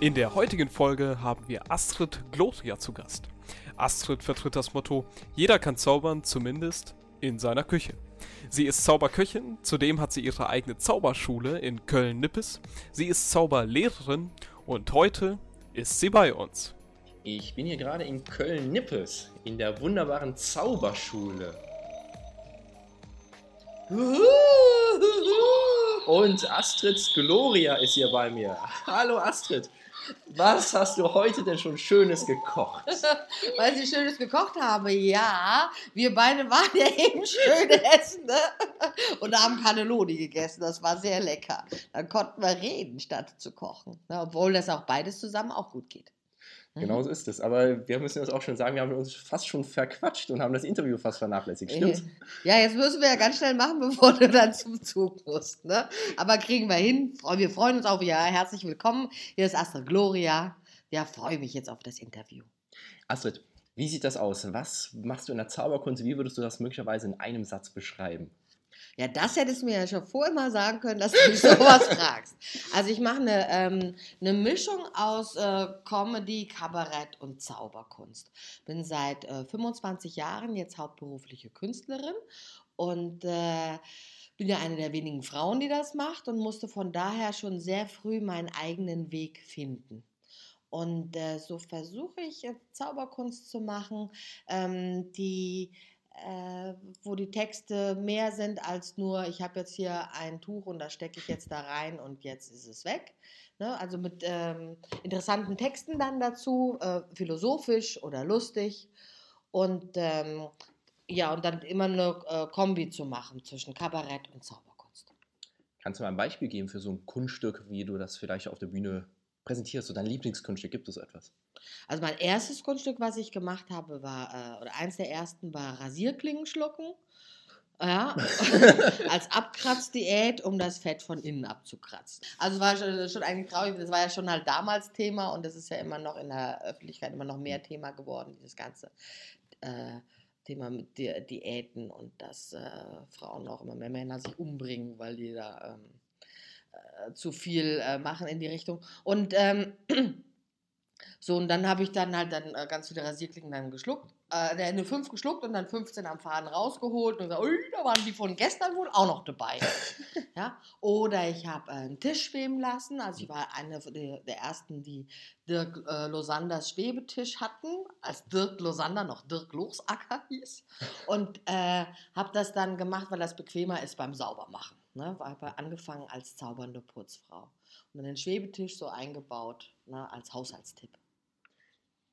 In der heutigen Folge haben wir Astrid Gloria zu Gast. Astrid vertritt das Motto, jeder kann zaubern, zumindest in seiner Küche. Sie ist Zauberköchin, zudem hat sie ihre eigene Zauberschule in Köln-Nippes. Sie ist Zauberlehrerin und heute ist sie bei uns. Ich bin hier gerade in Köln-Nippes, in der wunderbaren Zauberschule. Und Astrid Gloria ist hier bei mir. Hallo Astrid. Was hast du heute denn schon Schönes gekocht? Weil ich Schönes gekocht habe, ja. Wir beide waren ja eben schön essen ne? und haben Cannelloni gegessen. Das war sehr lecker. Dann konnten wir reden, statt zu kochen. Ne? Obwohl das auch beides zusammen auch gut geht. Genau so ist es. Aber wir müssen das auch schon sagen, wir haben uns fast schon verquatscht und haben das Interview fast vernachlässigt. Stimmt's? Ja, jetzt müssen wir ja ganz schnell machen, bevor du dann zum Zug musst. Ne? Aber kriegen wir hin. Wir freuen uns auf ja. Herzlich willkommen. Hier ist Astrid Gloria. Ja, freue mich jetzt auf das Interview. Astrid, wie sieht das aus? Was machst du in der Zauberkunst? Wie würdest du das möglicherweise in einem Satz beschreiben? Ja, das hättest du mir ja schon vorher mal sagen können, dass du mich sowas fragst. Also ich mache eine, ähm, eine Mischung aus äh, Comedy, Kabarett und Zauberkunst. Bin seit äh, 25 Jahren jetzt hauptberufliche Künstlerin und äh, bin ja eine der wenigen Frauen, die das macht und musste von daher schon sehr früh meinen eigenen Weg finden. Und äh, so versuche ich Zauberkunst zu machen, ähm, die äh, wo die Texte mehr sind als nur, ich habe jetzt hier ein Tuch und das stecke ich jetzt da rein und jetzt ist es weg. Ne? Also mit ähm, interessanten Texten dann dazu, äh, philosophisch oder lustig. Und ähm, ja, und dann immer eine äh, Kombi zu machen zwischen Kabarett und Zauberkunst. Kannst du mal ein Beispiel geben für so ein Kunststück, wie du das vielleicht auf der Bühne präsentierst? So dein Lieblingskunststück, gibt es etwas? Also mein erstes Kunststück, was ich gemacht habe, war, äh, oder eins der ersten war Rasierklingen schlucken. Ja, als Abkratzdiät, um das Fett von innen abzukratzen. Also war schon, schon eigentlich traurig, das war ja schon halt damals Thema und das ist ja immer noch in der Öffentlichkeit immer noch mehr Thema geworden, dieses ganze äh, Thema mit Di Diäten und dass äh, Frauen auch immer mehr Männer sich umbringen, weil die da ähm, äh, zu viel äh, machen in die Richtung. Und ähm, so, und dann habe ich dann halt dann äh, ganz viele Rasierklingen dann geschluckt. Äh, eine 5 geschluckt und dann 15 am Faden rausgeholt und gesagt, da waren die von gestern wohl auch noch dabei. ja? Oder ich habe äh, einen Tisch schweben lassen. Also ich war eine der, der ersten, die Dirk äh, Losanders Schwebetisch hatten, als Dirk Losander noch Dirk Lochsacker hieß. Und äh, habe das dann gemacht, weil das bequemer ist beim Saubermachen. Ne? War angefangen als zaubernde Putzfrau. Und dann den Schwebetisch so eingebaut ne, als Haushaltstipp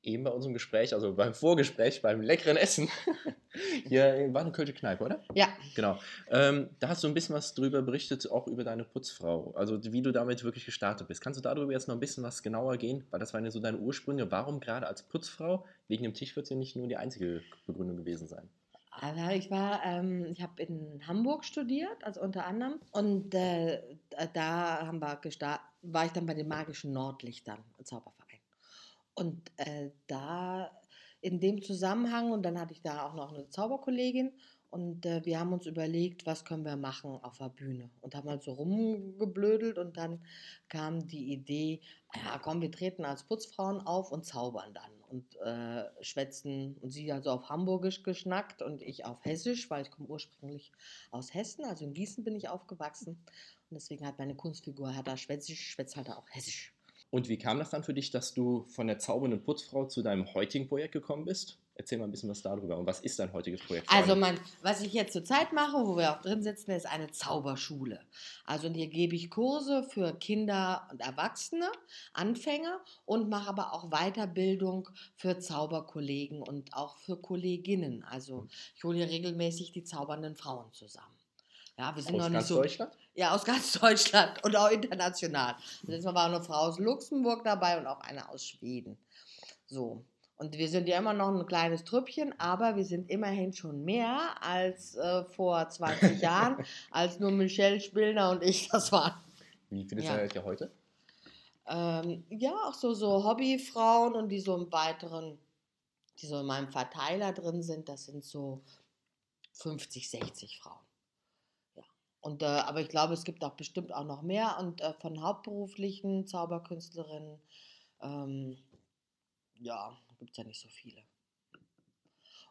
eben bei unserem Gespräch, also beim Vorgespräch, beim leckeren Essen, hier war eine Kölsche Kneipe, oder? Ja. Genau. Ähm, da hast du ein bisschen was drüber berichtet, auch über deine Putzfrau, also wie du damit wirklich gestartet bist. Kannst du darüber jetzt noch ein bisschen was genauer gehen? Weil das waren ja so deine Ursprünge. Warum gerade als Putzfrau? Wegen dem Tisch wird es ja nicht nur die einzige Begründung gewesen sein. Also ich war, ähm, ich habe in Hamburg studiert, also unter anderem, und äh, da haben wir war ich dann bei den magischen Nordlichtern, Zauberverein. Und äh, da in dem Zusammenhang, und dann hatte ich da auch noch eine Zauberkollegin, und äh, wir haben uns überlegt, was können wir machen auf der Bühne. Und haben halt so rumgeblödelt und dann kam die Idee, ja komm, wir treten als Putzfrauen auf und zaubern dann. Und äh, schwätzen, und sie also auf Hamburgisch geschnackt und ich auf Hessisch, weil ich komme ursprünglich aus Hessen, also in Gießen bin ich aufgewachsen. Und deswegen hat meine Kunstfigur, hat da Schwätzisch, schwätzt halt auch Hessisch. Und wie kam das dann für dich, dass du von der zaubernden Putzfrau zu deinem heutigen Projekt gekommen bist? Erzähl mal ein bisschen was darüber. Und was ist dein heutiges Projekt? Also, mein, was ich jetzt zurzeit mache, wo wir auch drin sitzen, ist eine Zauberschule. Also, hier gebe ich Kurse für Kinder und Erwachsene, Anfänger und mache aber auch Weiterbildung für Zauberkollegen und auch für Kolleginnen. Also, ich hole hier regelmäßig die zaubernden Frauen zusammen. Ja, wir sind aus noch ganz nicht so. Deutschland? Ja, aus ganz Deutschland und auch international. Letztes Mal war eine Frau aus Luxemburg dabei und auch eine aus Schweden. So. Und wir sind ja immer noch ein kleines Trüppchen, aber wir sind immerhin schon mehr als äh, vor 20 Jahren, als nur Michelle Spillner und ich das waren. Wie viele Ja. seid ihr heute? Ähm, ja, auch so, so Hobbyfrauen und die so im weiteren, die so in meinem Verteiler drin sind, das sind so 50, 60 Frauen. Ja. Und, äh, aber ich glaube, es gibt auch bestimmt auch noch mehr. Und äh, von hauptberuflichen Zauberkünstlerinnen Ähm, ja, gibt es ja nicht so viele.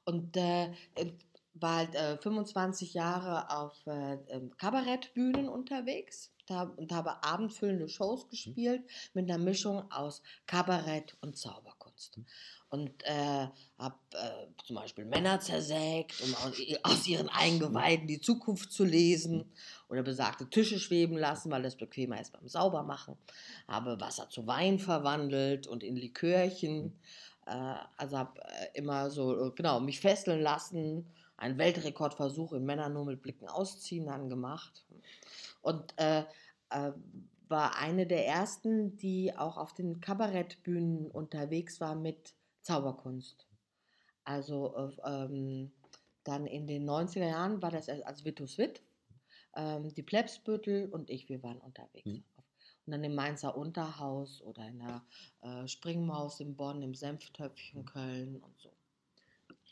Und äh, äh, war halt äh, 25 Jahre auf äh, ähm, Kabarettbühnen unterwegs da, und habe abendfüllende Shows gespielt mit einer Mischung aus Kabarett und Zauberkunst. Und äh, habe äh, zum Beispiel Männer zersägt, um aus, aus, ihren Eingeweiden die Zukunft zu lesen oder besagte Tische schweben lassen, weil das bequemer ist beim Saubermachen. Habe Wasser zu Wein verwandelt und in Likörchen. Äh, also habe äh, immer so, äh, genau, mich fesseln lassen einen Weltrekordversuch in Männer nur mit Blicken ausziehen dann gemacht. Und äh, äh, war eine der ersten, die auch auf den Kabarettbühnen unterwegs war mit Zauberkunst. Also äh, ähm, dann in den 90er Jahren war das als Vitus Witt, ähm, die Plebsbüttel und ich, wir waren unterwegs. Mhm. Und dann im Mainzer Unterhaus oder in der äh, Springmaus in Bonn, im Senftöpfchen Köln und so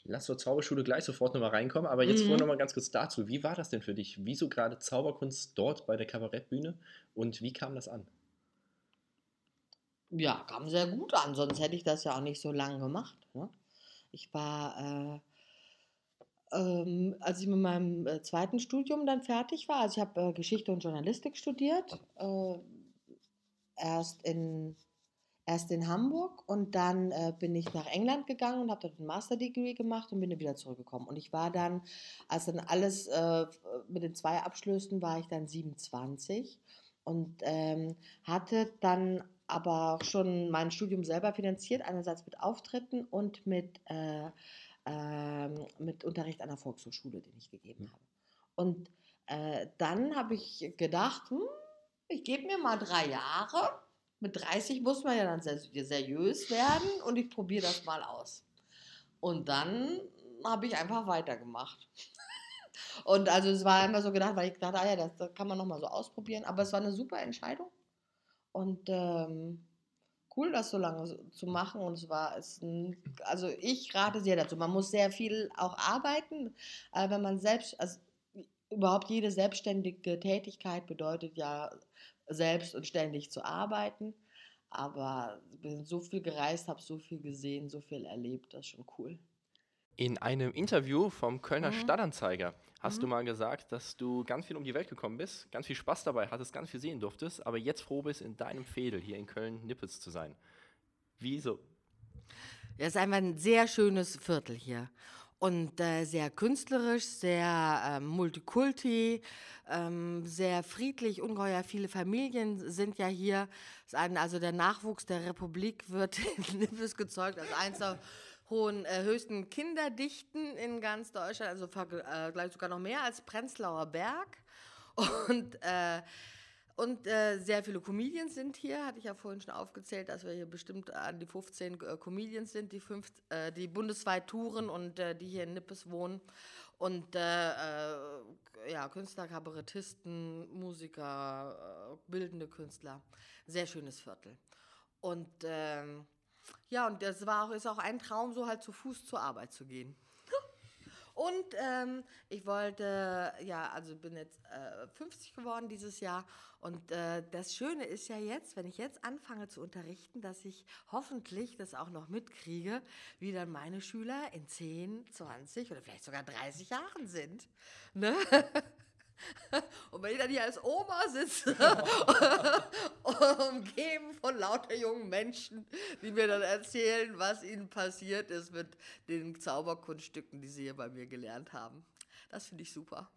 lass zur Zauberschule gleich sofort nochmal reinkommen. Aber jetzt mhm. vorher nochmal ganz kurz dazu. Wie war das denn für dich? Wieso gerade Zauberkunst dort bei der Kabarettbühne? Und wie kam das an? Ja, kam sehr gut an. Sonst hätte ich das ja auch nicht so lange gemacht. Ne? Ich war, äh, ähm, als ich mit meinem äh, zweiten Studium dann fertig war, also ich habe äh, Geschichte und Journalistik studiert, äh, erst in erst in Hamburg und dann äh, bin ich nach England gegangen und habe dort ein Master Degree gemacht und bin dann wieder zurückgekommen. Und ich war dann, als dann alles äh, mit den zwei Abschlüssen war ich dann 27 und ähm, hatte dann aber auch schon mein Studium selber finanziert, einerseits mit Auftritten und mit, äh, ähm, mit Unterricht an der Volkshochschule, den ich gegeben hm. habe. Und äh, dann habe ich gedacht, hm, ich gebe mir mal drei Jahre mit 30 muss man ja dann seriös werden und ich probiere das mal aus. Und dann habe ich einfach weitergemacht. und also es war immer so gedacht, weil ich dachte, ah ja, das, das kann man nochmal so ausprobieren. Aber es war eine super Entscheidung. Und ähm, cool, das so lange zu machen. Und es war, es also ich rate sehr dazu. Man muss sehr viel auch arbeiten, äh, wenn man selbst, also überhaupt jede selbstständige Tätigkeit bedeutet ja selbst und ständig zu arbeiten. Aber ich bin so viel gereist, habe so viel gesehen, so viel erlebt, das ist schon cool. In einem Interview vom Kölner mhm. Stadtanzeiger hast mhm. du mal gesagt, dass du ganz viel um die Welt gekommen bist, ganz viel Spaß dabei hattest, ganz viel sehen durftest, aber jetzt froh bist, in deinem Fädel hier in Köln-Nippes zu sein. Wieso? Ja, es ist einfach ein sehr schönes Viertel hier und äh, sehr künstlerisch, sehr ähm, multikulti, ähm, sehr friedlich, ungeheuer viele Familien sind ja hier. Also der Nachwuchs der Republik wird in Nippes gezeugt als eins der hohen, äh, höchsten Kinderdichten in ganz Deutschland, also äh, gleich sogar noch mehr als Prenzlauer Berg. Und äh, und äh, sehr viele Comedians sind hier, hatte ich ja vorhin schon aufgezählt, dass wir hier bestimmt an die 15 äh, Comedians sind, die, fünf, äh, die bundesweit touren und äh, die hier in Nippes wohnen. Und äh, äh, ja, Künstler, Kabarettisten, Musiker, bildende Künstler. Sehr schönes Viertel. Und ähm, ja, und das war auch, ist auch ein Traum, so halt zu Fuß zur Arbeit zu gehen. Und ähm, ich wollte, ja, also bin jetzt äh, 50 geworden dieses Jahr. Und äh, das Schöne ist ja jetzt, wenn ich jetzt anfange zu unterrichten, dass ich hoffentlich das auch noch mitkriege, wie dann meine Schüler in 10, 20 oder vielleicht sogar 30 Jahren sind. Ne? Und wenn ich dann hier als Oma sitze, umgeben von lauter jungen Menschen, die mir dann erzählen, was ihnen passiert ist mit den Zauberkunststücken, die sie hier bei mir gelernt haben. Das finde ich super.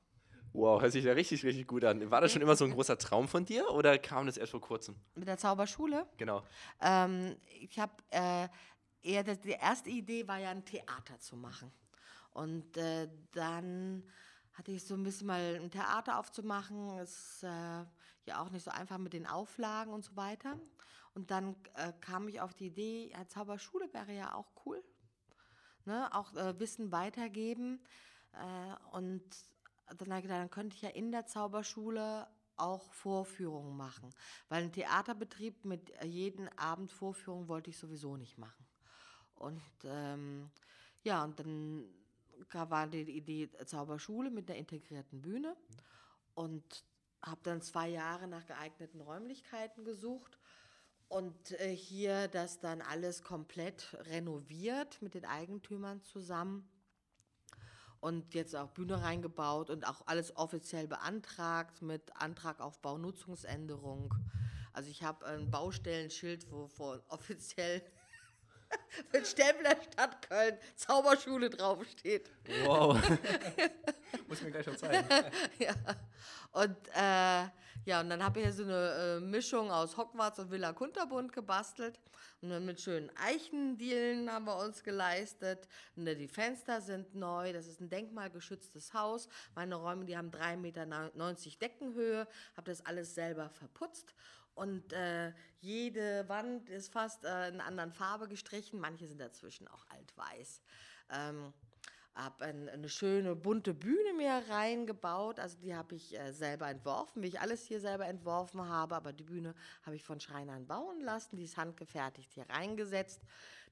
Wow, hört sich ja richtig, richtig gut an. War das schon immer so ein großer Traum von dir oder kam das erst vor kurzem? Mit der Zauberschule? Genau. Ähm, ich habe äh, eher, die erste Idee war ja ein Theater zu machen. Und äh, dann hatte ich so ein bisschen mal ein Theater aufzumachen. Ist äh, ja auch nicht so einfach mit den Auflagen und so weiter. Und dann äh, kam ich auf die Idee, ja, Zauberschule wäre ja auch cool. Ne? Auch äh, Wissen weitergeben. Äh, und dann habe ich gedacht, dann könnte ich ja in der Zauberschule auch Vorführungen machen. Weil ein Theaterbetrieb mit jedem Abend Vorführung wollte ich sowieso nicht machen. Und ähm, ja, und dann war die Idee Zauberschule mit einer integrierten Bühne und habe dann zwei Jahre nach geeigneten Räumlichkeiten gesucht Und äh, hier das dann alles komplett renoviert mit den Eigentümern zusammen. Und jetzt auch Bühne reingebaut und auch alles offiziell beantragt mit Antrag auf Baunutzungsänderung. Also ich habe ein Baustellenschild, wo vor offiziell mit Stempler Stadt Köln Zauberschule draufsteht. Wow. Muss mir gleich schon zeigen. ja. Und äh, ja, und dann habe ich hier so eine äh, Mischung aus Hogwarts und Villa Kunterbund gebastelt. Und dann mit schönen Eichendielen haben wir uns geleistet. Und die Fenster sind neu. Das ist ein denkmalgeschütztes Haus. Meine Räume, die haben 3,90 Meter Deckenhöhe. Habe das alles selber verputzt. Und äh, jede Wand ist fast äh, in einer anderen Farbe gestrichen. Manche sind dazwischen auch alt-weiß. Ähm, habe ein, eine schöne bunte Bühne mir reingebaut. Also die habe ich äh, selber entworfen, wie ich alles hier selber entworfen habe. Aber die Bühne habe ich von Schreinern bauen lassen. Die ist handgefertigt hier reingesetzt.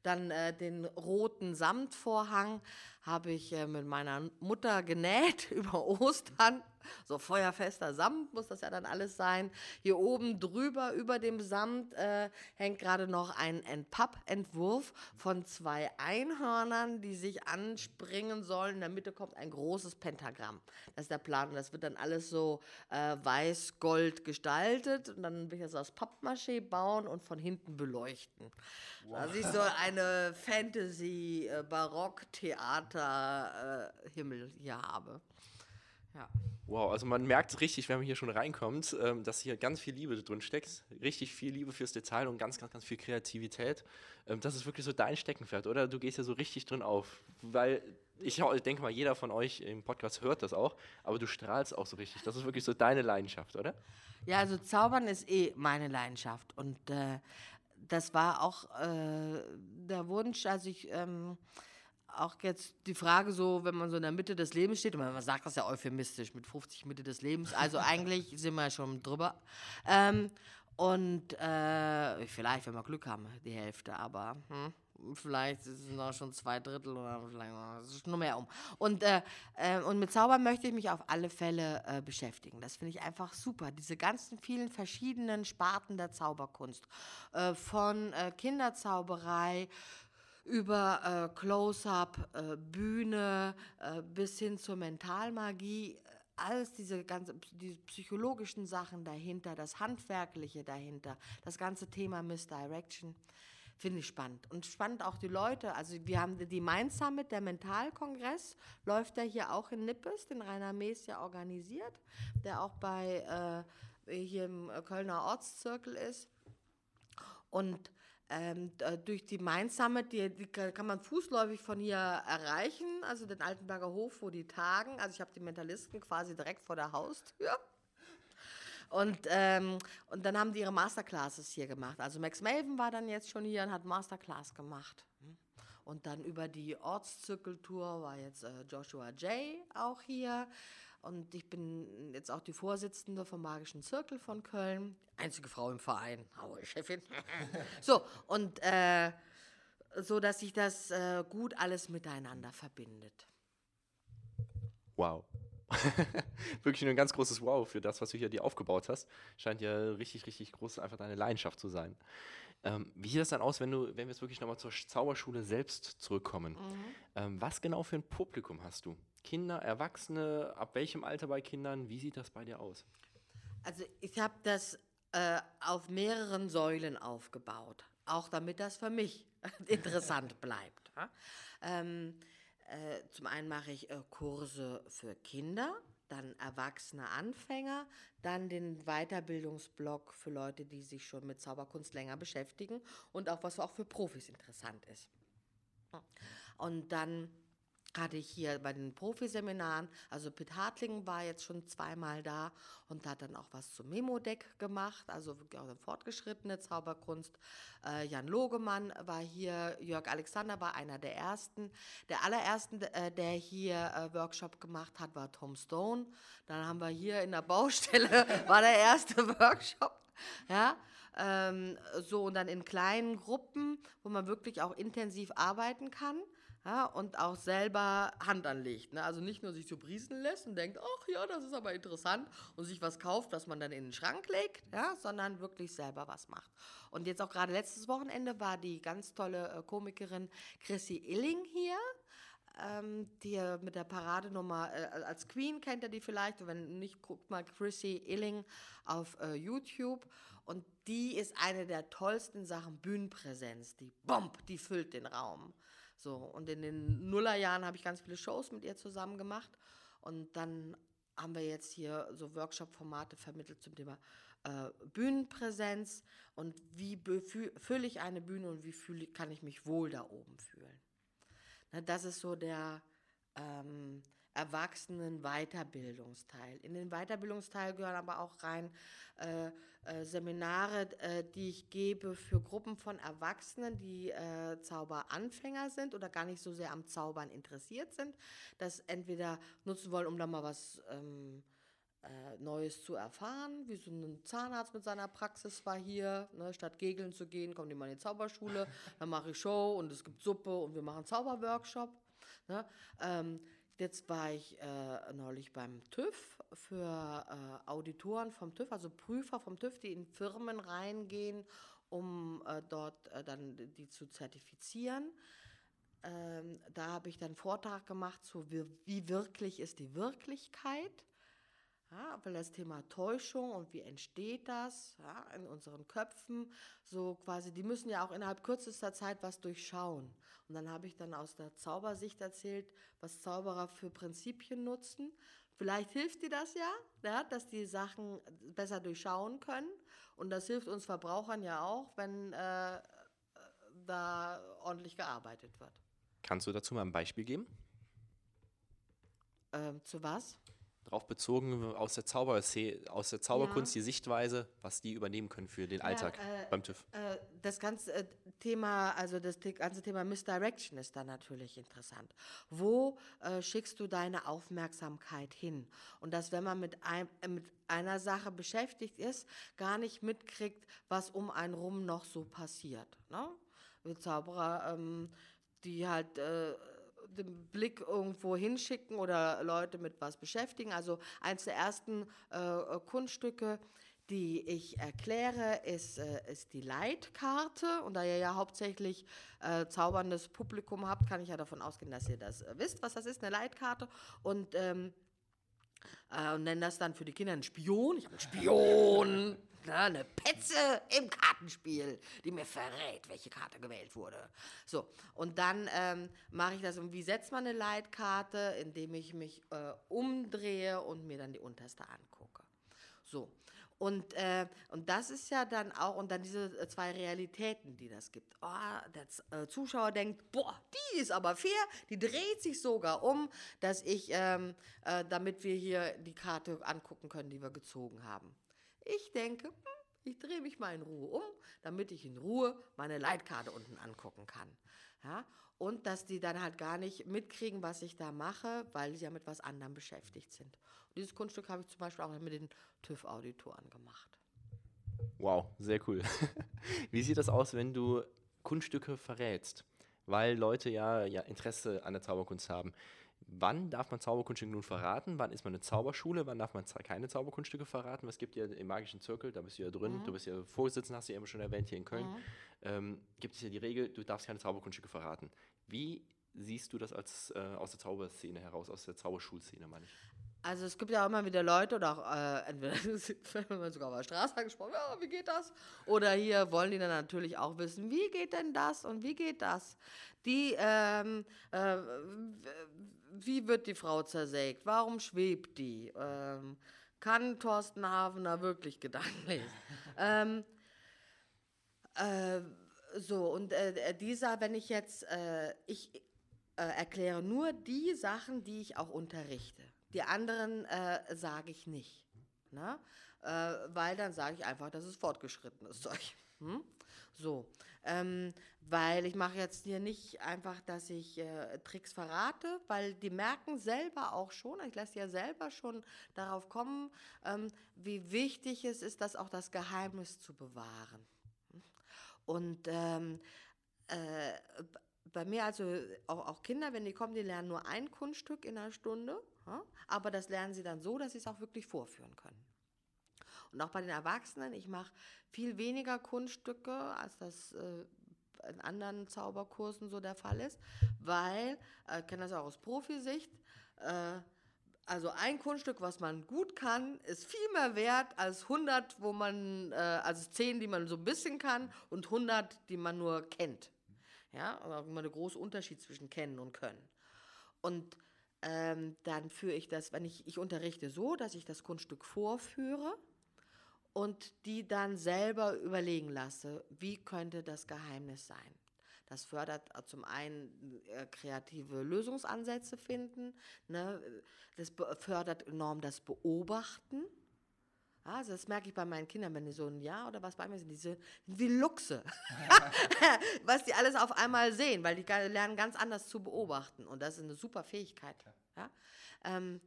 Dann äh, den roten Samtvorhang habe ich äh, mit meiner Mutter genäht über Ostern so feuerfester Samt muss das ja dann alles sein. Hier oben drüber, über dem Samt, äh, hängt gerade noch ein Entpapp-Entwurf von zwei Einhörnern, die sich anspringen sollen. In der Mitte kommt ein großes Pentagramm. Das ist der Plan. Und das wird dann alles so äh, weiß-gold gestaltet. Und dann will ich das aus Pappmaché bauen und von hinten beleuchten. Wow. Dass ich so eine Fantasy-Barock-Theater-Himmel äh, hier habe. Ja. Wow, also man merkt richtig, wenn man hier schon reinkommt, ähm, dass hier ganz viel Liebe drin steckt. Richtig viel Liebe fürs Detail und ganz, ganz, ganz viel Kreativität. Ähm, das ist wirklich so dein Steckenpferd, oder? Du gehst ja so richtig drin auf. Weil ich denke mal, jeder von euch im Podcast hört das auch, aber du strahlst auch so richtig. Das ist wirklich so deine Leidenschaft, oder? Ja, also Zaubern ist eh meine Leidenschaft. Und äh, das war auch äh, der Wunsch, als ich. Ähm, auch jetzt die Frage so, wenn man so in der Mitte des Lebens steht, und man sagt das ja euphemistisch, mit 50 Mitte des Lebens, also eigentlich sind wir schon drüber. Ähm, und äh, vielleicht, wenn wir Glück haben, die Hälfte, aber hm, vielleicht sind es noch schon zwei Drittel oder vielleicht noch, nur mehr um. Und, äh, äh, und mit Zaubern möchte ich mich auf alle Fälle äh, beschäftigen. Das finde ich einfach super. Diese ganzen vielen verschiedenen Sparten der Zauberkunst. Äh, von äh, Kinderzauberei über äh, Close-up, äh, Bühne äh, bis hin zur Mentalmagie, äh, alles diese ganze die psychologischen Sachen dahinter, das handwerkliche dahinter, das ganze Thema Misdirection finde ich spannend und spannend auch die Leute. Also wir haben die Mind Summit, der Mentalkongress, läuft ja hier auch in Nippes, den Rainer Mees ja organisiert, der auch bei äh, hier im Kölner Ortszirkel ist und ähm, durch die Main Summit, die, die, kann man fußläufig von hier erreichen, also den Altenberger Hof, wo die tagen. Also ich habe die Mentalisten quasi direkt vor der Haustür. Und, ähm, und dann haben die ihre Masterclasses hier gemacht. Also Max Melvin war dann jetzt schon hier und hat Masterclass gemacht. Und dann über die Ortszirkeltour war jetzt äh, Joshua J. auch hier. Und ich bin jetzt auch die Vorsitzende vom Magischen Zirkel von Köln. Einzige Frau im Verein. Aue, Chefin. so, und äh, so, dass sich das äh, gut alles miteinander verbindet. Wow. Wirklich ein ganz großes Wow für das, was du hier dir aufgebaut hast. Scheint ja richtig, richtig groß einfach deine Leidenschaft zu sein. Ähm, wie sieht das dann aus, wenn du, wenn wir jetzt wirklich nochmal zur Zauberschule selbst zurückkommen? Mhm. Ähm, was genau für ein Publikum hast du? Kinder, Erwachsene, ab welchem Alter bei Kindern? Wie sieht das bei dir aus? Also ich habe das äh, auf mehreren Säulen aufgebaut, auch damit das für mich interessant bleibt. Ähm, äh, zum einen mache ich äh, Kurse für Kinder, dann erwachsene Anfänger, dann den Weiterbildungsblock für Leute, die sich schon mit Zauberkunst länger beschäftigen und auch was auch für Profis interessant ist. Und dann ich hier bei den Profiseminaren, also Pitt Hartling war jetzt schon zweimal da und hat dann auch was zum Memo-Deck gemacht, also wirklich auch eine fortgeschrittene Zauberkunst. Äh, Jan Logemann war hier, Jörg Alexander war einer der ersten. Der allerersten, äh, der hier äh, Workshop gemacht hat, war Tom Stone. Dann haben wir hier in der Baustelle, war der erste Workshop. Ja, ähm, so und dann in kleinen Gruppen, wo man wirklich auch intensiv arbeiten kann. Ja, und auch selber Hand anlegt. Ne? Also nicht nur sich so briesen lässt und denkt, ach ja, das ist aber interessant und sich was kauft, was man dann in den Schrank legt, ja, sondern wirklich selber was macht. Und jetzt auch gerade letztes Wochenende war die ganz tolle äh, Komikerin Chrissy Illing hier ähm, die mit der Paradenummer äh, als Queen kennt ihr die vielleicht. Wenn nicht, guckt mal Chrissy Illing auf äh, YouTube. Und die ist eine der tollsten Sachen Bühnenpräsenz. Die Bomb, die füllt den Raum. So, und in den Nullerjahren habe ich ganz viele Shows mit ihr zusammen gemacht. Und dann haben wir jetzt hier so Workshop-Formate vermittelt zum Thema äh, Bühnenpräsenz und wie fühle ich eine Bühne und wie fühl, kann ich mich wohl da oben fühlen. Na, das ist so der ähm, Erwachsenen-Weiterbildungsteil. In den Weiterbildungsteil gehören aber auch rein äh, äh, Seminare, äh, die ich gebe für Gruppen von Erwachsenen, die äh, Zauberanfänger sind oder gar nicht so sehr am Zaubern interessiert sind, das entweder nutzen wollen, um da mal was ähm, äh, Neues zu erfahren, wie so ein Zahnarzt mit seiner Praxis war hier. Ne, statt Gegeln zu gehen, kommt immer in die Zauberschule, dann mache ich Show und es gibt Suppe und wir machen Zauberworkshop. Ne? Ähm, jetzt war ich äh, neulich beim TÜV für äh, Auditoren vom TÜV, also Prüfer vom TÜV, die in Firmen reingehen, um äh, dort äh, dann die zu zertifizieren. Ähm, da habe ich dann einen Vortrag gemacht zu, wie, wie wirklich ist die Wirklichkeit ja, weil das Thema Täuschung und wie entsteht das ja, in unseren Köpfen, so quasi, die müssen ja auch innerhalb kürzester Zeit was durchschauen. Und dann habe ich dann aus der Zaubersicht erzählt, was Zauberer für Prinzipien nutzen. Vielleicht hilft dir das ja, ja, dass die Sachen besser durchschauen können. Und das hilft uns Verbrauchern ja auch, wenn äh, da ordentlich gearbeitet wird. Kannst du dazu mal ein Beispiel geben? Ähm, zu was? Darauf bezogen aus der, Zauber aus der Zauberkunst ja. die Sichtweise, was die übernehmen können für den Alltag ja, äh, beim TÜV. Äh, das ganze äh, Thema, also das ganze Thema Misdirection ist da natürlich interessant. Wo äh, schickst du deine Aufmerksamkeit hin? Und dass, wenn man mit, ein, mit einer Sache beschäftigt ist, gar nicht mitkriegt, was um einen rum noch so passiert. Ne? Wir Zauberer, ähm, die halt äh, den Blick irgendwo hinschicken oder Leute mit was beschäftigen. Also eins der ersten äh, Kunststücke, die ich erkläre, ist, äh, ist die Leitkarte. Und da ihr ja hauptsächlich äh, zauberndes Publikum habt, kann ich ja davon ausgehen, dass ihr das äh, wisst, was das ist, eine Leitkarte. Und ähm, äh, und nennen das dann für die Kinder einen Spion. Ich habe einen Spion. Na, eine Petze im Kartenspiel, die mir verrät, welche Karte gewählt wurde. So, und dann ähm, mache ich das. Und wie setzt man eine Leitkarte? Indem ich mich äh, umdrehe und mir dann die unterste angucke. So. Und, äh, und das ist ja dann auch, und dann diese äh, zwei Realitäten, die das gibt. Oh, der äh, Zuschauer denkt, boah, die ist aber fair, die dreht sich sogar um, dass ich, ähm, äh, damit wir hier die Karte angucken können, die wir gezogen haben. Ich denke, hm, ich drehe mich mal in Ruhe um, damit ich in Ruhe meine Leitkarte unten angucken kann. Ja? Und dass die dann halt gar nicht mitkriegen, was ich da mache, weil sie ja mit was anderem beschäftigt sind. Und dieses Kunststück habe ich zum Beispiel auch mit den TÜV-Auditoren gemacht. Wow, sehr cool. Wie sieht das aus, wenn du Kunststücke verrätst? Weil Leute ja, ja Interesse an der Zauberkunst haben. Wann darf man Zauberkunststücke nun verraten? Wann ist man eine Zauberschule? Wann darf man keine Zauberkunststücke verraten? Was gibt ja im magischen Zirkel, da bist du ja drin, mhm. du bist ja Vorsitzender, hast du ja eben schon erwähnt, hier in Köln, mhm. ähm, gibt es ja die Regel, du darfst keine Zauberkunststücke verraten. Wie siehst du das als, äh, aus der Zauberszene heraus, aus der Zauberschulszene, meine ich? Also es gibt ja auch immer wieder Leute oder auch äh, entweder wenn man sogar auf der Straße angesprochen, ja, wie geht das? Oder hier wollen die dann natürlich auch wissen, wie geht denn das und wie geht das? Die, ähm, äh, wie wird die Frau zersägt? Warum schwebt die? Ähm, kann Thorsten Havener wirklich Gedanken lesen? ähm, äh, so, und äh, dieser, wenn ich jetzt, äh, ich äh, erkläre nur die Sachen, die ich auch unterrichte. Die anderen äh, sage ich nicht. Ne? Äh, weil dann sage ich einfach, das ist fortgeschrittenes Zeug. Hm? So, ähm, weil ich mache jetzt hier nicht einfach, dass ich äh, Tricks verrate, weil die merken selber auch schon, ich lasse ja selber schon darauf kommen, ähm, wie wichtig es ist, das auch das Geheimnis zu bewahren. Und ähm, äh, bei mir also auch, auch Kinder, wenn die kommen, die lernen nur ein Kunststück in einer Stunde? Aber das lernen sie dann so, dass sie es auch wirklich vorführen können. Und auch bei den Erwachsenen, ich mache viel weniger Kunststücke, als das äh, in anderen Zauberkursen so der Fall ist, weil, äh, kenne das auch aus Profisicht, äh, also ein Kunststück, was man gut kann, ist viel mehr wert als 100, wo man, also 10, die man so ein bisschen kann und 100, die man nur kennt. Ja, aber immer ein großer Unterschied zwischen kennen und können. Und ähm, dann führe ich das, wenn ich, ich unterrichte so, dass ich das Kunststück vorführe und die dann selber überlegen lasse, wie könnte das Geheimnis sein. Das fördert zum einen äh, kreative Lösungsansätze finden, ne? das fördert enorm das Beobachten. Also das merke ich bei meinen Kindern, wenn die so ein Jahr oder was bei mir sind, die sind wie Luchse, was die alles auf einmal sehen, weil die lernen ganz anders zu beobachten und das ist eine super Fähigkeit. Ja? Ähm,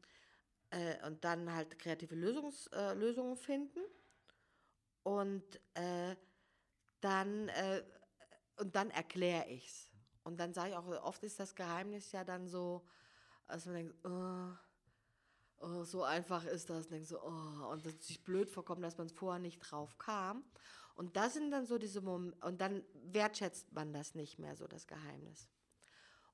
äh, und dann halt kreative Lösungs, äh, Lösungen finden und äh, dann äh, und dann erkläre ich es. Und dann sage ich auch, oft ist das Geheimnis ja dann so, dass man denkt, oh, oh, so einfach ist das. Und, denkt so, oh, und es sich blöd vorkommt, dass man vorher nicht drauf kam. Und das sind dann so diese Momente, und dann wertschätzt man das nicht mehr so, das Geheimnis.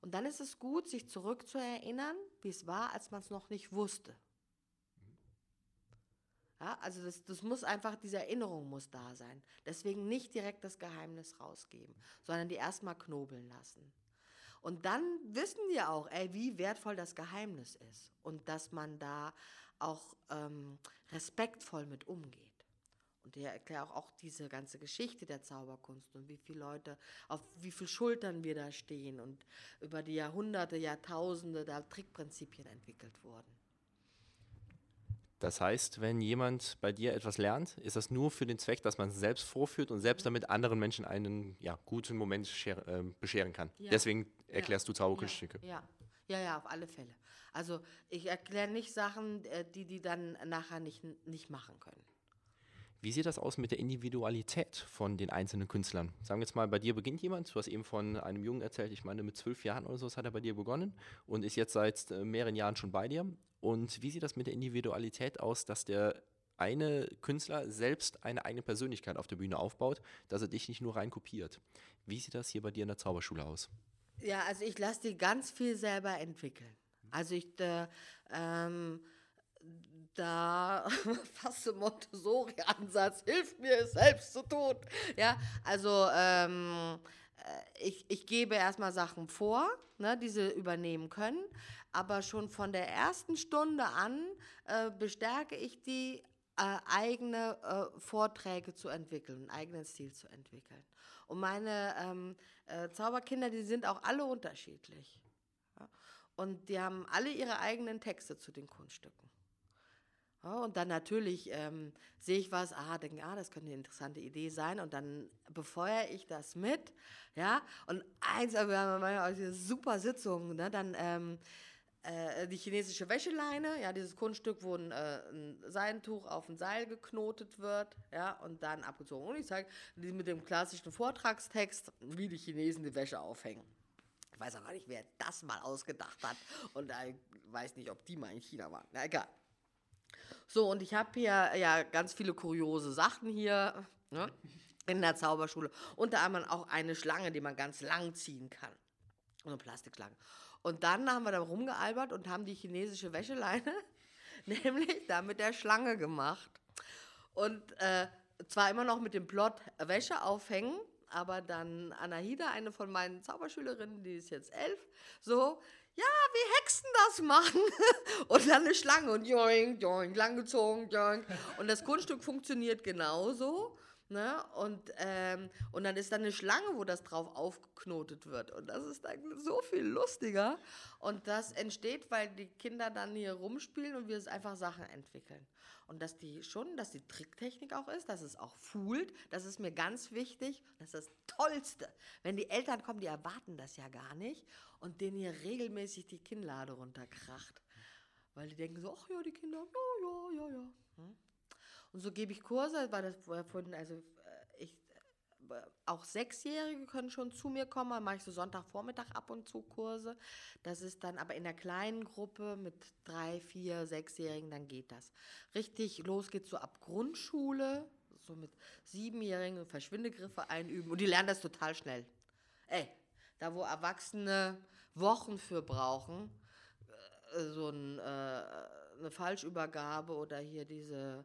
Und dann ist es gut, sich zurückzuerinnern, wie es war, als man es noch nicht wusste. Ja, also das, das muss einfach, diese Erinnerung muss da sein. Deswegen nicht direkt das Geheimnis rausgeben, sondern die erstmal knobeln lassen. Und dann wissen die auch, ey, wie wertvoll das Geheimnis ist und dass man da auch ähm, respektvoll mit umgeht. Und ich erkläre auch, auch diese ganze Geschichte der Zauberkunst und wie viele Leute, auf wie viele Schultern wir da stehen und über die Jahrhunderte, Jahrtausende da Trickprinzipien entwickelt wurden. Das heißt, wenn jemand bei dir etwas lernt, ist das nur für den Zweck, dass man es selbst vorführt und selbst damit anderen Menschen einen ja, guten Moment äh, bescheren kann. Ja. Deswegen erklärst ja. du Zauberkunststücke. Ja. ja. ja, ja, auf alle Fälle. Also ich erkläre nicht Sachen, äh, die die dann nachher nicht, nicht machen können. Wie sieht das aus mit der Individualität von den einzelnen Künstlern? Sagen wir jetzt mal, bei dir beginnt jemand, du hast eben von einem Jungen erzählt, ich meine mit zwölf Jahren oder so hat er bei dir begonnen und ist jetzt seit äh, mehreren Jahren schon bei dir. Und wie sieht das mit der Individualität aus, dass der eine Künstler selbst eine eigene Persönlichkeit auf der Bühne aufbaut, dass er dich nicht nur rein kopiert? Wie sieht das hier bei dir in der Zauberschule aus? Ja, also ich lasse die ganz viel selber entwickeln. Also ich, äh, ähm, da fast im Montessori-Ansatz hilft mir es selbst zu tun. Ja, also ähm, äh, ich, ich gebe erstmal Sachen vor, ne, die sie übernehmen können, aber schon von der ersten Stunde an äh, bestärke ich die äh, eigene äh, Vorträge zu entwickeln, einen eigenen Stil zu entwickeln. Und meine ähm, äh, Zauberkinder, die sind auch alle unterschiedlich. Ja? Und die haben alle ihre eigenen Texte zu den Kunststücken. Ja, und dann natürlich ähm, sehe ich was, ah, denke, ah, das könnte eine interessante Idee sein. Und dann befeuere ich das mit. Ja, und eins, wir haben eine super Sitzung, ne? dann ähm, äh, die chinesische Wäscheleine, ja, dieses Kunststück, wo ein, äh, ein Seidentuch auf ein Seil geknotet wird, ja, und dann abgezogen. Und ich zeige mit dem klassischen Vortragstext, wie die Chinesen die Wäsche aufhängen. Ich weiß auch gar nicht, wer das mal ausgedacht hat. Und ich weiß nicht, ob die mal in China waren. Na egal. So, und ich habe hier ja ganz viele kuriose Sachen hier ne, in der Zauberschule. Unter anderem auch eine Schlange, die man ganz lang ziehen kann. Eine Plastikschlange. Und dann haben wir da rumgealbert und haben die chinesische Wäscheleine nämlich da mit der Schlange gemacht. Und äh, zwar immer noch mit dem Plot Wäsche aufhängen, aber dann Anahida, eine von meinen Zauberschülerinnen, die ist jetzt elf, so, ja, wie Hexen das machen. und dann eine Schlange und joink, joink, langgezogen, joink. Und das Kunststück funktioniert genauso. Ne? Und, ähm, und dann ist da eine Schlange, wo das drauf aufgeknotet wird. Und das ist dann so viel lustiger. Und das entsteht, weil die Kinder dann hier rumspielen und wir einfach Sachen entwickeln. Und dass die schon, dass die Tricktechnik auch ist, dass es auch fühlt, das ist mir ganz wichtig. Das ist das Tollste. Wenn die Eltern kommen, die erwarten das ja gar nicht und denen hier regelmäßig die Kinnlade runterkracht. Weil die denken so, ach ja, die Kinder, ja, ja, ja, ja. Hm? Und so gebe ich Kurse, weil das vorhin, also äh, ich auch Sechsjährige können schon zu mir kommen, dann mache ich so Sonntagvormittag ab und zu Kurse. Das ist dann aber in der kleinen Gruppe mit drei, vier, Sechsjährigen, dann geht das. Richtig los geht's so ab Grundschule, so mit Siebenjährigen Verschwindegriffe einüben und die lernen das total schnell. Ey, da wo Erwachsene Wochen für brauchen, äh, so ein, äh, eine Falschübergabe oder hier diese äh,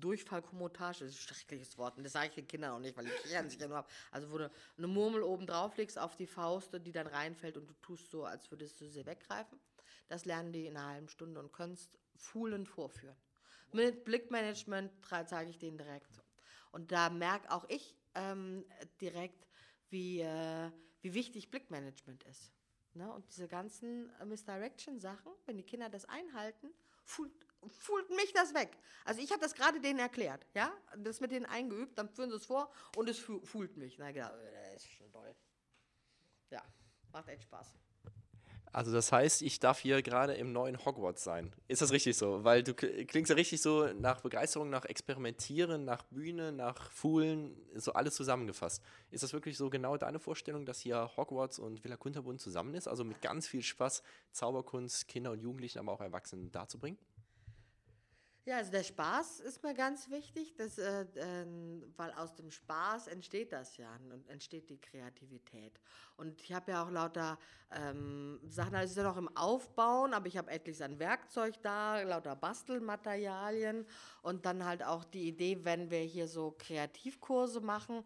Durchfallkommutage, ist ein schreckliches Wort. Und das sage ich den Kindern auch nicht, weil die kichern sich ja nur ab. Also, wo du eine Murmel oben drauf legst auf die Faust, die dann reinfällt und du tust so, als würdest du sie weggreifen. Das lernen die in einer halben Stunde und es fuhlend vorführen. Mit Blickmanagement zeige ich denen direkt. Und da merke auch ich ähm, direkt, wie, äh, wie wichtig Blickmanagement ist. Ne? Und diese ganzen äh, Misdirection-Sachen, wenn die Kinder das einhalten, fühlt mich das weg. Also ich habe das gerade denen erklärt, ja, das mit denen eingeübt, dann führen sie es vor und es fühlt mich. Na genau, das ist schon toll. Ja, macht echt Spaß. Also das heißt, ich darf hier gerade im neuen Hogwarts sein. Ist das richtig so? Weil du klingst ja richtig so nach Begeisterung, nach Experimentieren, nach Bühne, nach Fuhlen, so alles zusammengefasst. Ist das wirklich so genau deine Vorstellung, dass hier Hogwarts und Villa Kunterbund zusammen ist? Also mit ganz viel Spaß Zauberkunst Kinder und Jugendlichen, aber auch Erwachsenen darzubringen? Ja, also der Spaß ist mir ganz wichtig, dass, äh, äh, weil aus dem Spaß entsteht das ja und entsteht die Kreativität. Und ich habe ja auch lauter ähm, Sachen, also ist ja noch im Aufbauen, aber ich habe etliches an Werkzeug da, lauter Bastelmaterialien und dann halt auch die Idee, wenn wir hier so Kreativkurse machen,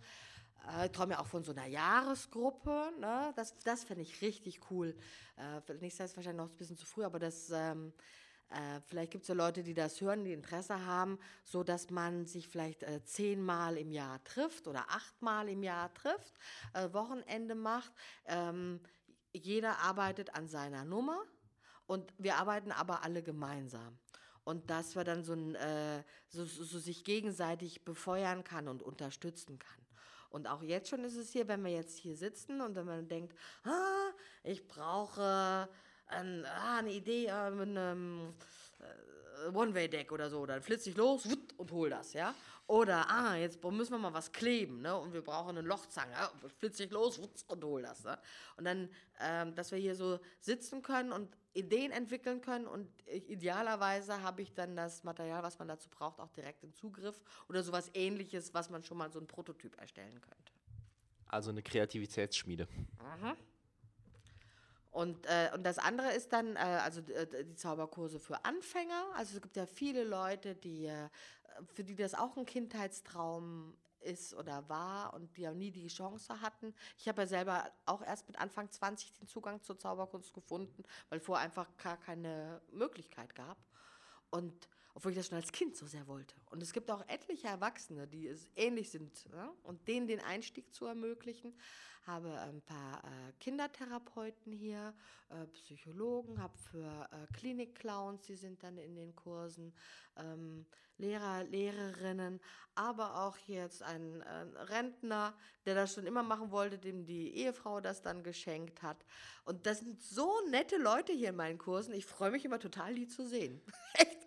äh, ich träume ja auch von so einer Jahresgruppe. Ne? Das, das fände ich richtig cool. Äh, nächstes Jahr ist wahrscheinlich noch ein bisschen zu früh, aber das ähm, äh, vielleicht gibt es ja Leute, die das hören, die Interesse haben, so dass man sich vielleicht äh, zehnmal im Jahr trifft oder achtmal im Jahr trifft, äh, Wochenende macht. Ähm, jeder arbeitet an seiner Nummer und wir arbeiten aber alle gemeinsam. Und dass wir dann so, ein, äh, so, so sich gegenseitig befeuern kann und unterstützen kann. Und auch jetzt schon ist es hier, wenn wir jetzt hier sitzen und wenn man denkt, ah, ich brauche ein, ah, eine Idee äh, mit einem äh, One-Way-Deck oder so, dann flitze ich los und hol das, ja. Oder, ah, jetzt müssen wir mal was kleben, ne, und wir brauchen eine Lochzange, ja? flitze ich los und hol das, ne? Und dann, ähm, dass wir hier so sitzen können und Ideen entwickeln können und idealerweise habe ich dann das Material, was man dazu braucht, auch direkt im Zugriff oder sowas ähnliches, was man schon mal so ein Prototyp erstellen könnte. Also eine Kreativitätsschmiede. Mhm. Und, äh, und das andere ist dann, äh, also äh, die Zauberkurse für Anfänger. Also es gibt ja viele Leute, die, äh, für die das auch ein Kindheitstraum ist oder war und die ja nie die Chance hatten. Ich habe ja selber auch erst mit Anfang 20 den Zugang zur Zauberkunst gefunden, weil vorher einfach gar keine Möglichkeit gab. Und obwohl ich das schon als Kind so sehr wollte. Und es gibt auch etliche Erwachsene, die es ähnlich sind ja? und denen den Einstieg zu ermöglichen. Habe ein paar äh, Kindertherapeuten hier, äh, Psychologen, habe für äh, Klinikclowns, die sind dann in den Kursen, ähm, Lehrer, Lehrerinnen, aber auch jetzt ein äh, Rentner, der das schon immer machen wollte, dem die Ehefrau das dann geschenkt hat. Und das sind so nette Leute hier in meinen Kursen. Ich freue mich immer total, die zu sehen. Echt.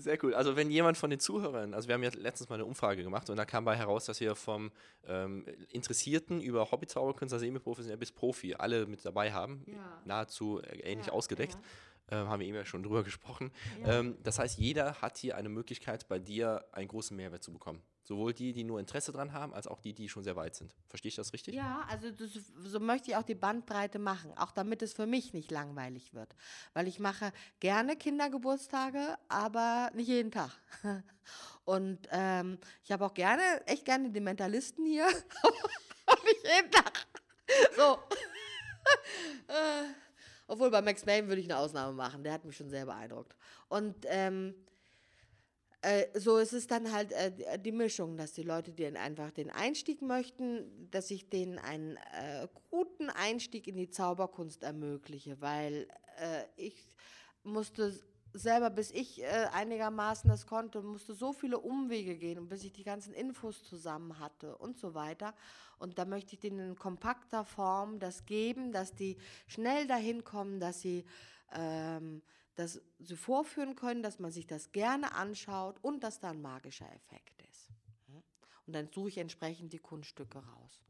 Sehr cool. Also wenn jemand von den Zuhörern, also wir haben ja letztens mal eine Umfrage gemacht und da kam bei heraus, dass wir vom ähm, Interessierten über Hobby-Zauberkünstler, Semi-Professionell bis Profi alle mit dabei haben, ja. nahezu ähnlich ja, ausgedeckt. Ja. Ähm, haben wir eben ja schon drüber gesprochen. Ähm, das heißt, jeder hat hier eine Möglichkeit, bei dir einen großen Mehrwert zu bekommen. Sowohl die, die nur Interesse dran haben, als auch die, die schon sehr weit sind. Verstehe ich das richtig? Ja, also das, so möchte ich auch die Bandbreite machen, auch damit es für mich nicht langweilig wird. Weil ich mache gerne Kindergeburtstage, aber nicht jeden Tag. Und ähm, ich habe auch gerne, echt gerne die Mentalisten hier, aber nicht jeden Tag. So. Äh, obwohl bei Max Payne würde ich eine Ausnahme machen, der hat mich schon sehr beeindruckt. Und ähm, äh, so ist es dann halt äh, die Mischung, dass die Leute, die einfach den Einstieg möchten, dass ich denen einen äh, guten Einstieg in die Zauberkunst ermögliche, weil äh, ich musste selber, bis ich äh, einigermaßen das konnte, musste so viele Umwege gehen und bis ich die ganzen Infos zusammen hatte und so weiter. Und da möchte ich denen in kompakter Form das geben, dass die schnell dahin kommen, dass sie ähm, das sie vorführen können, dass man sich das gerne anschaut und dass da ein magischer Effekt ist. Und Und dann suche ich entsprechend die Kunststücke raus.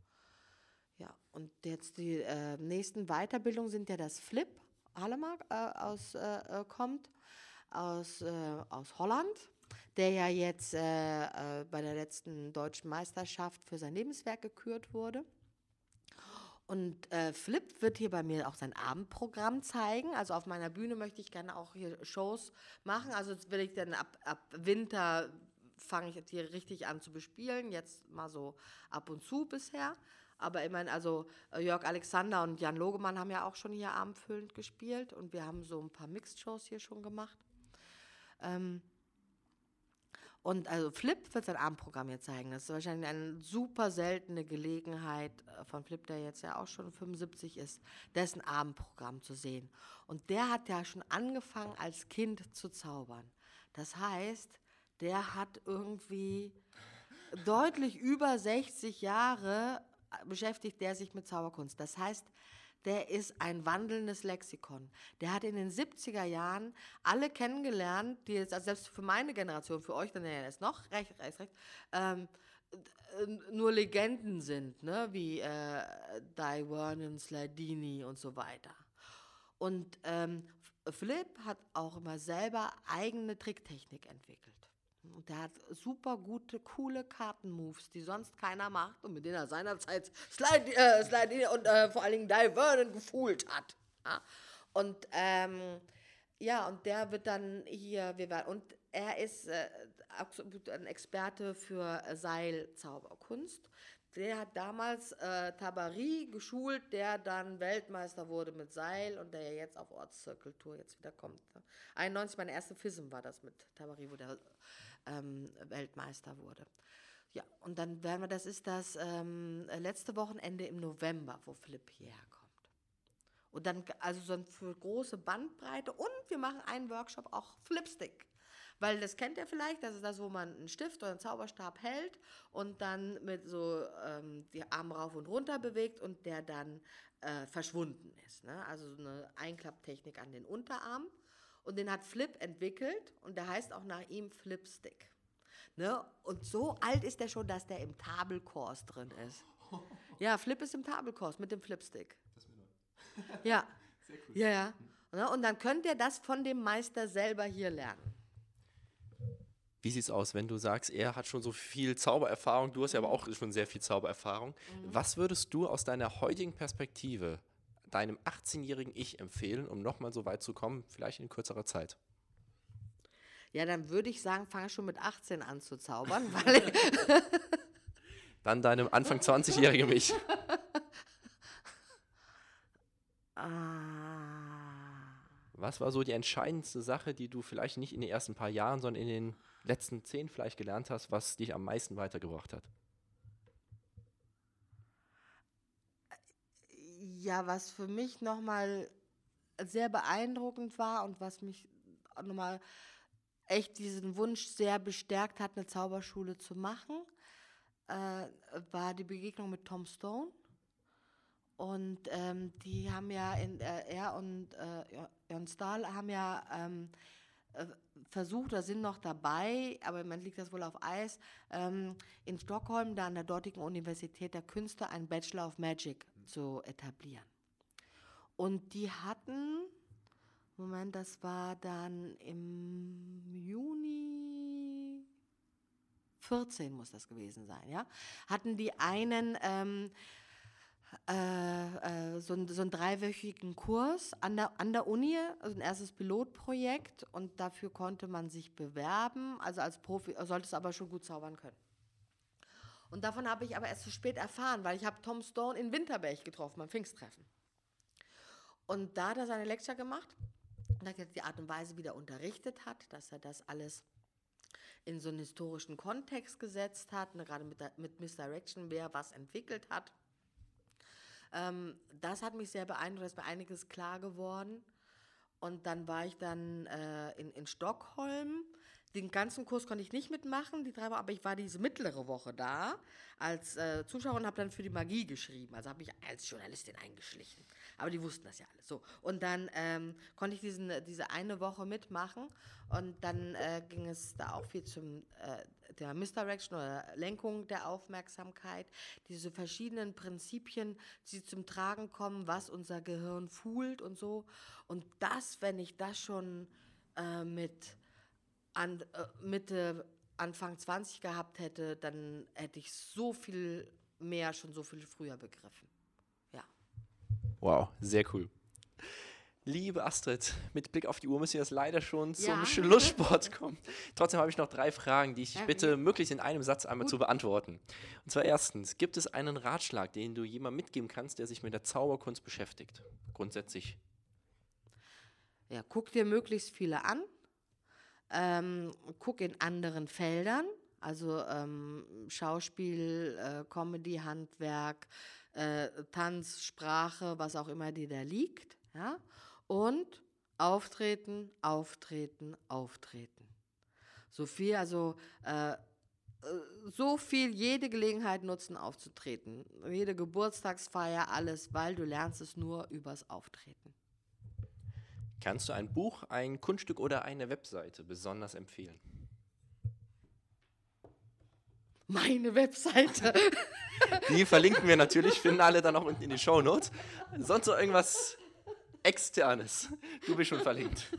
Ja, und jetzt die äh, nächsten Weiterbildungen sind ja das Flip, Hallemark äh, aus, äh, äh kommt, aus, äh, aus Holland, der ja jetzt äh, bei der letzten deutschen Meisterschaft für sein Lebenswerk gekürt wurde. Und äh, Flip wird hier bei mir auch sein Abendprogramm zeigen. Also auf meiner Bühne möchte ich gerne auch hier Shows machen. Also will ich dann ab, ab Winter fange ich jetzt hier richtig an zu bespielen. Jetzt mal so ab und zu bisher. Aber meine, also äh, Jörg Alexander und Jan Logemann haben ja auch schon hier abendfüllend gespielt und wir haben so ein paar Mixed-Shows hier schon gemacht. Ähm, und also Flip wird sein Abendprogramm jetzt zeigen. Das ist wahrscheinlich eine super seltene Gelegenheit äh, von Flip, der jetzt ja auch schon 75 ist, dessen Abendprogramm zu sehen. Und der hat ja schon angefangen als Kind zu zaubern. Das heißt, der hat irgendwie deutlich über 60 Jahre äh, beschäftigt der sich mit Zauberkunst. Das heißt, der ist ein wandelndes Lexikon. Der hat in den 70er Jahren alle kennengelernt, die jetzt, also selbst für meine Generation, für euch dann ja erst noch, recht, recht, recht, ähm, nur Legenden sind, ne? wie äh, Di Vernon, Sladini und so weiter. Und ähm, Philipp hat auch immer selber eigene Tricktechnik entwickelt. Und der hat super gute, coole Kartenmoves, die sonst keiner macht und mit denen er seinerzeit Slide, äh, Slide und äh, vor allen Dingen Di Vernon gefühlt hat. Ja? Und ähm, ja, und der wird dann hier, wir werden, und er ist äh, ein Experte für Seilzauberkunst. Der hat damals äh, Tabari geschult, der dann Weltmeister wurde mit Seil und der ja jetzt auf Ortszirkeltour jetzt wieder kommt. 91, meine erste FISM war das mit Tabari, wo der ähm, Weltmeister wurde. Ja, und dann werden wir, das ist das ähm, letzte Wochenende im November, wo Flip hierher kommt. Und dann, also so für große Bandbreite und wir machen einen Workshop auch Flipstick. Weil das kennt ihr vielleicht, das ist das, wo man einen Stift oder einen Zauberstab hält und dann mit so ähm, die Arme rauf und runter bewegt und der dann äh, verschwunden ist. Ne? Also eine Einklapptechnik an den Unterarm. Und den hat Flip entwickelt und der heißt auch nach ihm Flipstick. Ne? Und so alt ist der schon, dass der im Tabelkurs drin ist. Ja, Flip ist im Tabelkurs mit dem Flipstick. Das ist mir neu. Ja. Sehr cool. Ja, ja. Ne? Und dann könnt ihr das von dem Meister selber hier lernen. Wie sieht es aus, wenn du sagst, er hat schon so viel Zaubererfahrung, du hast ja aber auch schon sehr viel Zaubererfahrung. Mhm. Was würdest du aus deiner heutigen Perspektive deinem 18-jährigen Ich empfehlen, um nochmal so weit zu kommen, vielleicht in kürzerer Zeit? Ja, dann würde ich sagen, fange schon mit 18 an zu zaubern, weil Dann deinem Anfang 20-jährigen Ich. ah. Was war so die entscheidendste Sache, die du vielleicht nicht in den ersten paar Jahren, sondern in den letzten zehn vielleicht gelernt hast, was dich am meisten weitergebracht hat? Ja, was für mich nochmal sehr beeindruckend war und was mich nochmal echt diesen Wunsch sehr bestärkt hat, eine Zauberschule zu machen, äh, war die Begegnung mit Tom Stone. Und ähm, die haben ja, in, äh, er und äh, Jon Stahl haben ja ähm, äh, versucht oder sind noch dabei, aber im Moment liegt das wohl auf Eis, ähm, in Stockholm, da an der dortigen Universität der Künste, einen Bachelor of Magic zu etablieren. Und die hatten, Moment, das war dann im Juni 14 muss das gewesen sein, ja, hatten die einen ähm, äh, äh, so, so einen dreiwöchigen Kurs an der, an der Uni, also ein erstes Pilotprojekt und dafür konnte man sich bewerben. Also als Profi sollte es aber schon gut zaubern können. Und davon habe ich aber erst zu spät erfahren, weil ich habe Tom Stone in Winterberg getroffen, beim Pfingsttreffen. Und da hat er seine Lecture gemacht, und die Art und Weise, wie er unterrichtet hat, dass er das alles in so einen historischen Kontext gesetzt hat, ne, gerade mit, mit Misdirection, wer was entwickelt hat. Ähm, das hat mich sehr beeindruckt, da ist mir einiges klar geworden. Und dann war ich dann äh, in, in Stockholm. Den ganzen Kurs konnte ich nicht mitmachen, die drei Wochen, aber ich war diese mittlere Woche da als äh, Zuschauer und habe dann für die Magie geschrieben. Also habe ich als Journalistin eingeschlichen. Aber die wussten das ja alles so. Und dann ähm, konnte ich diesen, diese eine Woche mitmachen und dann äh, ging es da auch viel zum äh, der Misdirection oder Lenkung der Aufmerksamkeit, diese verschiedenen Prinzipien, die zum Tragen kommen, was unser Gehirn fühlt und so. Und das, wenn ich das schon äh, mit an, äh, Mitte, Anfang 20 gehabt hätte, dann hätte ich so viel mehr, schon so viel früher begriffen. Ja. Wow, sehr cool. Liebe Astrid, mit Blick auf die Uhr müssen wir jetzt leider schon zum Ja. Schlusssport kommen. Trotzdem habe ich noch drei Fragen, die ich dich bitte möglichst in einem Satz einmal zu beantworten. Und zwar erstens, gibt es einen Ratschlag, den du jemandem mitgeben kannst, der sich mit der Zauberkunst beschäftigt? Grundsätzlich. Ja, guck dir möglichst viele an. Ähm, guck in anderen Feldern, also ähm, Schauspiel, äh, Comedy, Handwerk, äh, Tanz, Sprache, was auch immer dir da liegt. Ja? Und auftreten, auftreten, auftreten. So viel, also äh, äh, so viel jede Gelegenheit nutzen, aufzutreten. Jede Geburtstagsfeier, alles, weil du lernst es nur übers Auftreten. Kannst du ein Buch, ein Kunststück oder eine Webseite besonders empfehlen? Meine Webseite. Die verlinken wir natürlich, finden alle dann auch unten in die Show Notes. Sonst noch irgendwas externes. Du bist schon verlinkt.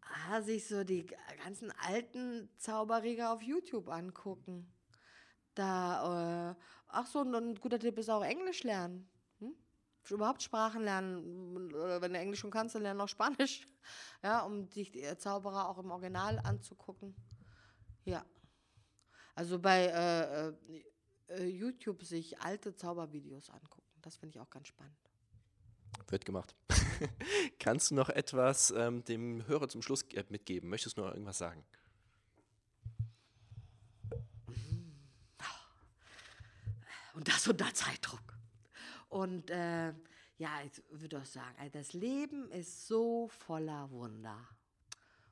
ah, sich so die ganzen alten Zauberriege auf YouTube angucken. Da, äh, ach so, und ein guter Tipp ist auch Englisch lernen. Überhaupt Sprachen lernen. Wenn du Englisch schon kannst, dann lern noch Spanisch. Ja, um sich die äh, Zauberer auch im Original anzugucken. Ja. Also bei äh, äh, äh, YouTube sich alte Zaubervideos angucken. Das finde ich auch ganz spannend. Wird gemacht. Kannst du noch etwas ähm, dem Hörer zum Schluss äh, mitgeben? Möchtest du noch irgendwas sagen? Und das unter Zeitdruck. Und äh, ja, ich würde auch sagen, also das Leben ist so voller Wunder.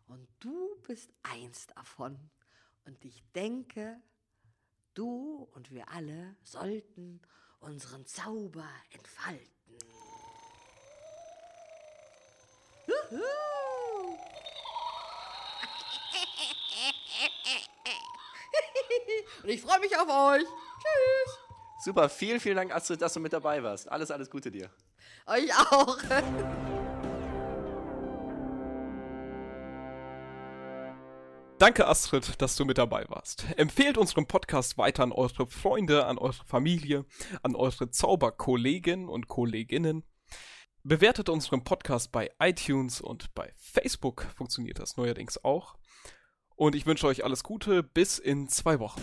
Und du bist eins davon. Und ich denke, du und wir alle sollten unseren Zauber entfalten. Juhu! Und ich freue mich auf euch. Tschüss. Super, vielen, vielen Dank, Astrid, dass du mit dabei warst. Alles, alles Gute dir. Euch auch. Danke, Astrid, dass du mit dabei warst. Empfehlt unseren Podcast weiter an eure Freunde, an eure Familie, an eure Zauberkolleginnen und Kolleginnen. Bewertet unseren Podcast bei iTunes und bei Facebook funktioniert das neuerdings auch. Und ich wünsche euch alles Gute bis in zwei Wochen.